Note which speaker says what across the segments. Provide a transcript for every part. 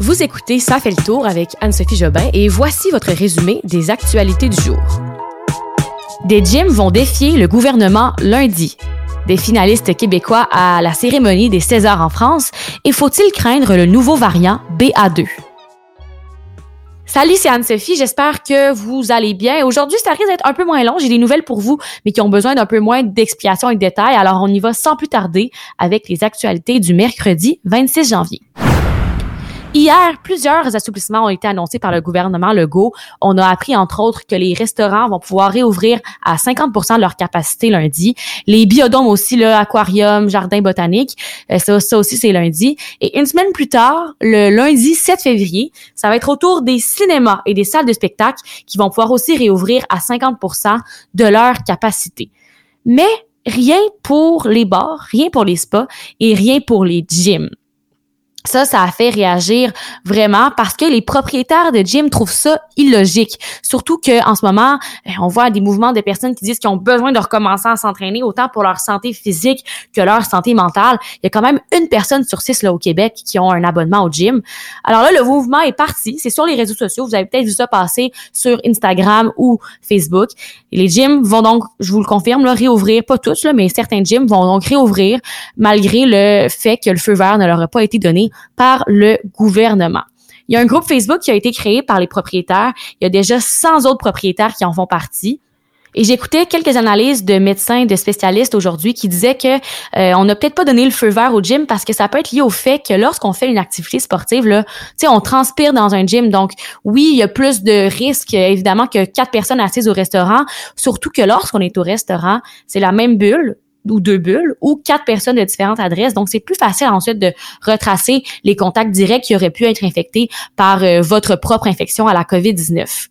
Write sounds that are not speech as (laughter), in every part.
Speaker 1: Vous écoutez Ça fait le tour avec Anne-Sophie Jobin et voici votre résumé des actualités du jour. Des gyms vont défier le gouvernement lundi. Des finalistes québécois à la cérémonie des Césars en France et faut-il craindre le nouveau variant BA2? Salut, c'est Anne-Sophie. J'espère que vous allez bien. Aujourd'hui, ça risque d'être un peu moins long. J'ai des nouvelles pour vous, mais qui ont besoin d'un peu moins d'explications et de détails. Alors, on y va sans plus tarder avec les actualités du mercredi 26 janvier. Hier, plusieurs assouplissements ont été annoncés par le gouvernement Legault. On a appris, entre autres, que les restaurants vont pouvoir réouvrir à 50 de leur capacité lundi. Les biodômes aussi, le aquarium, jardin botanique, euh, ça, ça aussi, c'est lundi. Et une semaine plus tard, le lundi 7 février, ça va être au tour des cinémas et des salles de spectacle qui vont pouvoir aussi réouvrir à 50% de leur capacité. Mais rien pour les bars, rien pour les spas et rien pour les gyms ça, ça a fait réagir vraiment parce que les propriétaires de gym trouvent ça illogique. Surtout que en ce moment, eh, on voit des mouvements de personnes qui disent qu'ils ont besoin de recommencer à s'entraîner autant pour leur santé physique que leur santé mentale. Il y a quand même une personne sur six là au Québec qui ont un abonnement au gym. Alors là, le mouvement est parti. C'est sur les réseaux sociaux. Vous avez peut-être vu ça passer sur Instagram ou Facebook. Les gyms vont donc, je vous le confirme, là, réouvrir, pas tous, là, mais certains gyms vont donc réouvrir malgré le fait que le feu vert ne leur a pas été donné par le gouvernement. Il y a un groupe Facebook qui a été créé par les propriétaires. Il y a déjà 100 autres propriétaires qui en font partie. Et j'écoutais quelques analyses de médecins, de spécialistes aujourd'hui qui disaient que euh, on n'a peut-être pas donné le feu vert au gym parce que ça peut être lié au fait que lorsqu'on fait une activité sportive là, tu on transpire dans un gym. Donc oui, il y a plus de risques évidemment que quatre personnes assises au restaurant. Surtout que lorsqu'on est au restaurant, c'est la même bulle ou deux bulles ou quatre personnes de différentes adresses. Donc, c'est plus facile ensuite de retracer les contacts directs qui auraient pu être infectés par euh, votre propre infection à la COVID-19.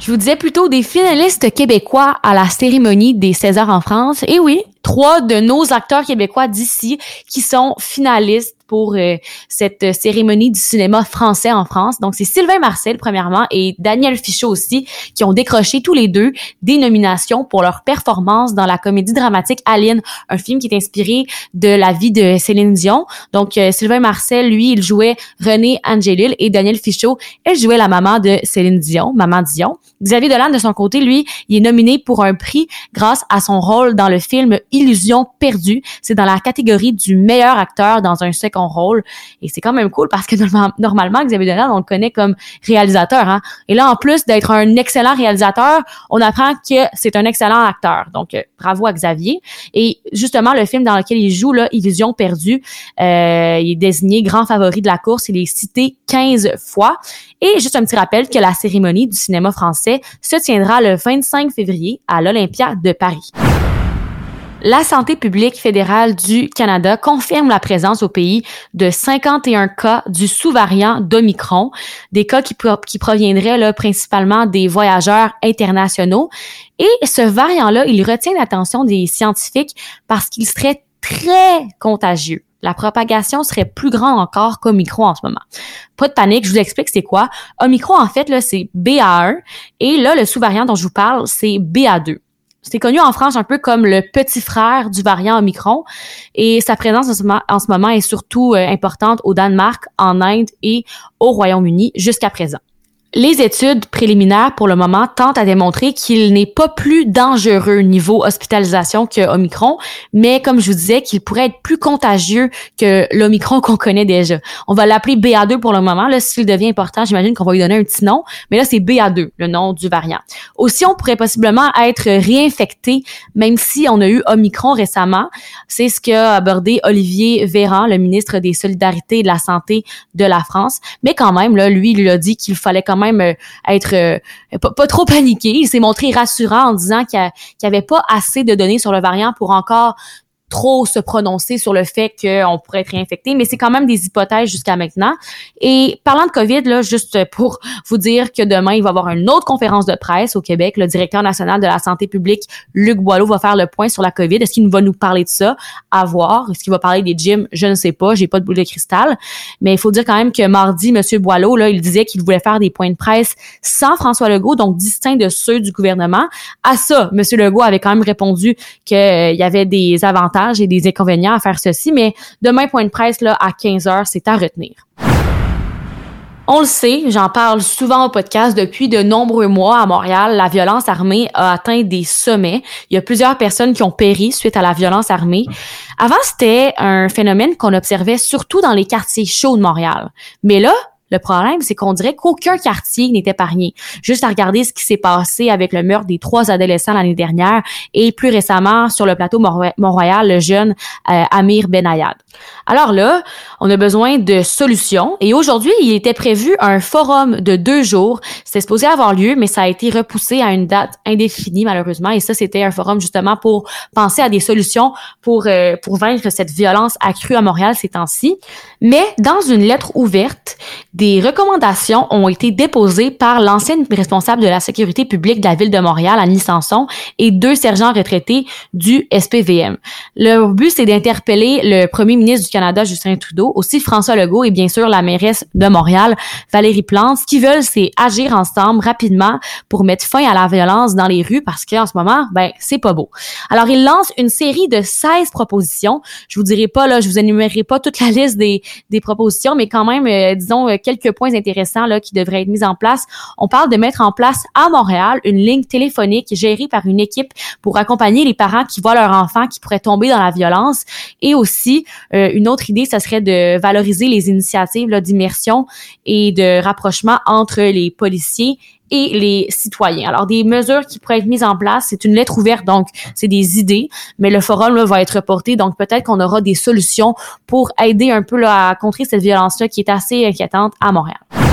Speaker 1: Je vous disais plutôt des finalistes québécois à la cérémonie des Césars en France. Et oui, trois de nos acteurs québécois d'ici qui sont finalistes pour euh, cette cérémonie du cinéma français en France. Donc, c'est Sylvain Marcel, premièrement, et Daniel Fichot aussi, qui ont décroché tous les deux des nominations pour leur performance dans la comédie dramatique Aline, un film qui est inspiré de la vie de Céline Dion. Donc, euh, Sylvain Marcel, lui, il jouait René Angélil et Daniel Fichot, elle jouait la maman de Céline Dion, Maman Dion. Xavier Dolan, de son côté, lui, il est nominé pour un prix grâce à son rôle dans le film Illusion perdue. C'est dans la catégorie du meilleur acteur dans un second rôle. Et c'est quand même cool parce que normalement, Xavier Dolan, on le connaît comme réalisateur. Hein? Et là, en plus d'être un excellent réalisateur, on apprend que c'est un excellent acteur. Donc, euh, bravo à Xavier. Et justement, le film dans lequel il joue, là, Illusion perdue, euh, il est désigné grand favori de la course. Il est cité 15 fois. Et juste un petit rappel que la cérémonie du cinéma français se tiendra le 25 février à l'Olympia de Paris. La santé publique fédérale du Canada confirme la présence au pays de 51 cas du sous-variant d'Omicron, des cas qui, proviendraient principalement des voyageurs internationaux. Et ce variant-là, il retient l'attention des scientifiques parce qu'il serait très contagieux. La propagation serait plus grande encore qu'Omicron en ce moment. Pas de panique, je vous explique c'est quoi. Omicron, en fait, là, c'est BA1 et là, le sous-variant dont je vous parle, c'est BA2. C'est connu en France un peu comme le petit frère du variant Omicron et sa présence en ce moment, est surtout euh, importante au Danemark, en Inde et au Royaume-Uni jusqu'à présent. Les études préliminaires, pour le moment, tentent à démontrer qu'il n'est pas plus dangereux niveau hospitalisation que Omicron, mais comme je vous disais, qu'il pourrait être plus contagieux que l'Omicron (laughs) qu'on connaît déjà. On va l'appeler BA2 pour le moment. Là, s'il devient important, j'imagine qu'on va lui donner un petit nom, mais là, c'est BA2, le nom du variant. Aussi, on pourrait possiblement être réinfecté, même si on a eu Omicron récemment. C'est ce qu'a abordé Olivier Véran, le ministre des Solidarités et de la Santé de la France. Mais quand même, là, lui, il a dit qu'il fallait quand même euh, être euh, pas, trop paniqué. Il s'est montré rassurant en disant qu'il n'y avait pas assez de données sur le variant pour encore trop se prononcer sur le fait qu'on pourrait être réinfecté, mais c'est quand même des hypothèses jusqu'à maintenant. Et parlant de COVID, là, juste pour vous dire que demain, il va y avoir une autre conférence de presse au Québec. Le directeur national de la santé publique, Luc Boileau, va faire le point sur la COVID. Est-ce qu'il va nous parler de ça? À voir. Est-ce qu'il va parler des gyms? Je ne sais pas. J'ai pas de boule de cristal. Mais il faut dire quand même que mardi, M. Boileau, là, il disait qu'il voulait faire des points de presse sans François Legault, donc distincts de ceux du gouvernement. À ça, M. Legault avait quand même répondu qu'il y avait des avantages et des inconvénients à faire ceci, mais demain, point de presse là, à 15 heures, c'est à retenir. On le sait, j'en parle souvent au podcast depuis de nombreux mois à Montréal. La violence armée a atteint des sommets. Il y a plusieurs personnes qui ont péri suite à la violence armée. Avant, c'était un phénomène qu'on observait surtout dans les quartiers chauds de Montréal. Mais là, le problème, c'est qu'on dirait qu'aucun quartier n'est épargné. Juste à regarder ce qui s'est passé avec le meurtre des trois adolescents l'année dernière et plus récemment sur le plateau Mont-Royal, le jeune euh, Amir Benayad. Alors là, on a besoin de solutions et aujourd'hui, il était prévu un forum de deux jours. C'était supposé avoir lieu, mais ça a été repoussé à une date indéfinie malheureusement et ça, c'était un forum justement pour penser à des solutions pour, euh, pour vaincre cette violence accrue à Montréal ces temps-ci. Mais dans une lettre ouverte, des recommandations ont été déposées par l'ancienne responsable de la sécurité publique de la ville de Montréal, Annie Sanson, et deux sergents retraités du SPVM. Le but, c'est d'interpeller le premier ministre du Canada, Justin Trudeau, aussi François Legault et bien sûr la mairesse de Montréal, Valérie Plante. Ce qu'ils veulent, c'est agir ensemble rapidement pour mettre fin à la violence dans les rues parce qu'en ce moment, ben, c'est pas beau. Alors, ils lancent une série de 16 propositions. Je vous dirai pas, là, je vous énumérerai pas toute la liste des, des propositions, mais quand même, euh, disons, euh, quelques points intéressants là, qui devraient être mis en place. On parle de mettre en place à Montréal une ligne téléphonique gérée par une équipe pour accompagner les parents qui voient leur enfant qui pourrait tomber dans la violence. Et aussi, euh, une autre idée, ça serait de valoriser les initiatives d'immersion et de rapprochement entre les policiers et les citoyens. Alors, des mesures qui pourraient être mises en place, c'est une lettre ouverte, donc c'est des idées, mais le forum là, va être reporté, donc peut-être qu'on aura des solutions pour aider un peu là, à contrer cette violence-là qui est assez inquiétante à Montréal.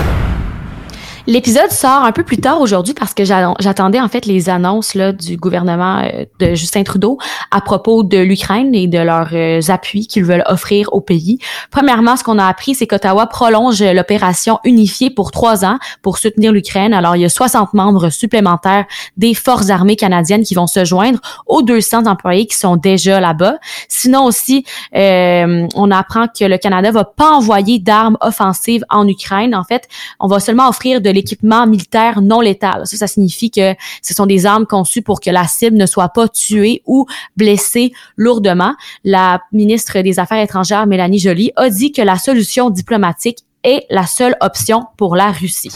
Speaker 1: L'épisode sort un peu plus tard aujourd'hui parce que j'attendais en fait les annonces là, du gouvernement euh, de Justin Trudeau à propos de l'Ukraine et de leurs euh, appuis qu'ils veulent offrir au pays. Premièrement, ce qu'on a appris, c'est qu'Ottawa prolonge l'opération unifiée pour trois ans pour soutenir l'Ukraine. Alors, il y a 60 membres supplémentaires des forces armées canadiennes qui vont se joindre aux 200 employés qui sont déjà là-bas. Sinon aussi, euh, on apprend que le Canada va pas envoyer d'armes offensives en Ukraine. En fait, on va seulement offrir de l'équipement militaire non létal. Ça, ça signifie que ce sont des armes conçues pour que la cible ne soit pas tuée ou blessée lourdement. La ministre des Affaires étrangères, Mélanie Joly, a dit que la solution diplomatique est la seule option pour la Russie.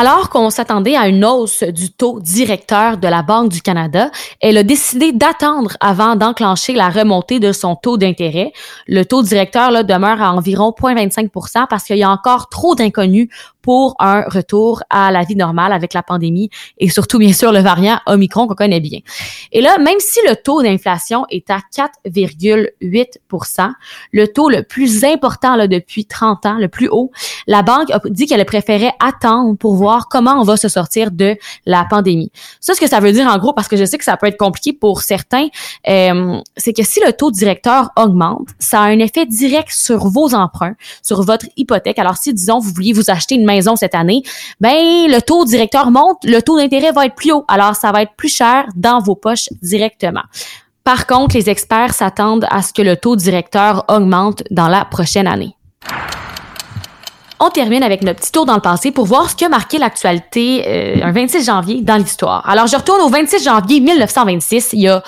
Speaker 1: Alors qu'on s'attendait à une hausse du taux directeur de la Banque du Canada, elle a décidé d'attendre avant d'enclencher la remontée de son taux d'intérêt. Le taux directeur là, demeure à environ 0,25% parce qu'il y a encore trop d'inconnus pour un retour à la vie normale avec la pandémie et surtout, bien sûr, le variant Omicron qu'on connaît bien. Et là, même si le taux d'inflation est à 4,8% le taux le plus important là, depuis 30 ans, le plus haut, la banque a dit qu'elle préférait attendre pour voir comment on va se sortir de la pandémie. Ça, ce que ça veut dire en gros, parce que je sais que ça peut être compliqué pour certains, euh, c'est que si le taux directeur augmente, ça a un effet direct sur vos emprunts, sur votre hypothèque. Alors, si, disons, vous vouliez vous acheter une maison cette année, ben le taux directeur monte, le taux d'intérêt va être plus haut. Alors ça va être plus cher dans vos poches directement. Par contre, les experts s'attendent à ce que le taux directeur augmente dans la prochaine année on termine avec notre petit tour dans le passé pour voir ce qui a marqué l'actualité euh, un 26 janvier dans l'histoire. Alors, je retourne au 26 janvier 1926, il y a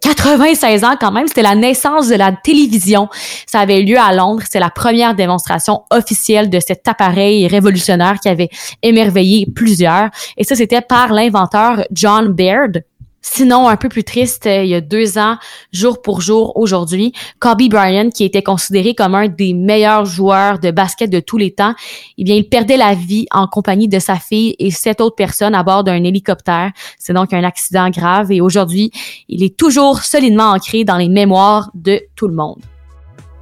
Speaker 1: 96 euh, ans quand même. C'était la naissance de la télévision. Ça avait eu lieu à Londres. C'est la première démonstration officielle de cet appareil révolutionnaire qui avait émerveillé plusieurs. Et ça, c'était par l'inventeur John Baird. Sinon, un peu plus triste, euh, il y a deux ans, jour pour jour, aujourd'hui, Kobe Bryant, qui était considéré comme un des meilleurs joueurs de basket de tous les temps, eh bien, il perdait la vie en compagnie de sa fille et sept autres personnes à bord d'un hélicoptère. C'est donc un accident grave et aujourd'hui, il est toujours solidement ancré dans les mémoires de tout le monde.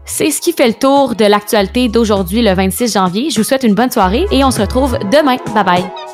Speaker 1: C'est ce qui fait le tour de l'actualité d'aujourd'hui, le 26 janvier. Je vous souhaite une bonne soirée et on se retrouve demain. Bye bye.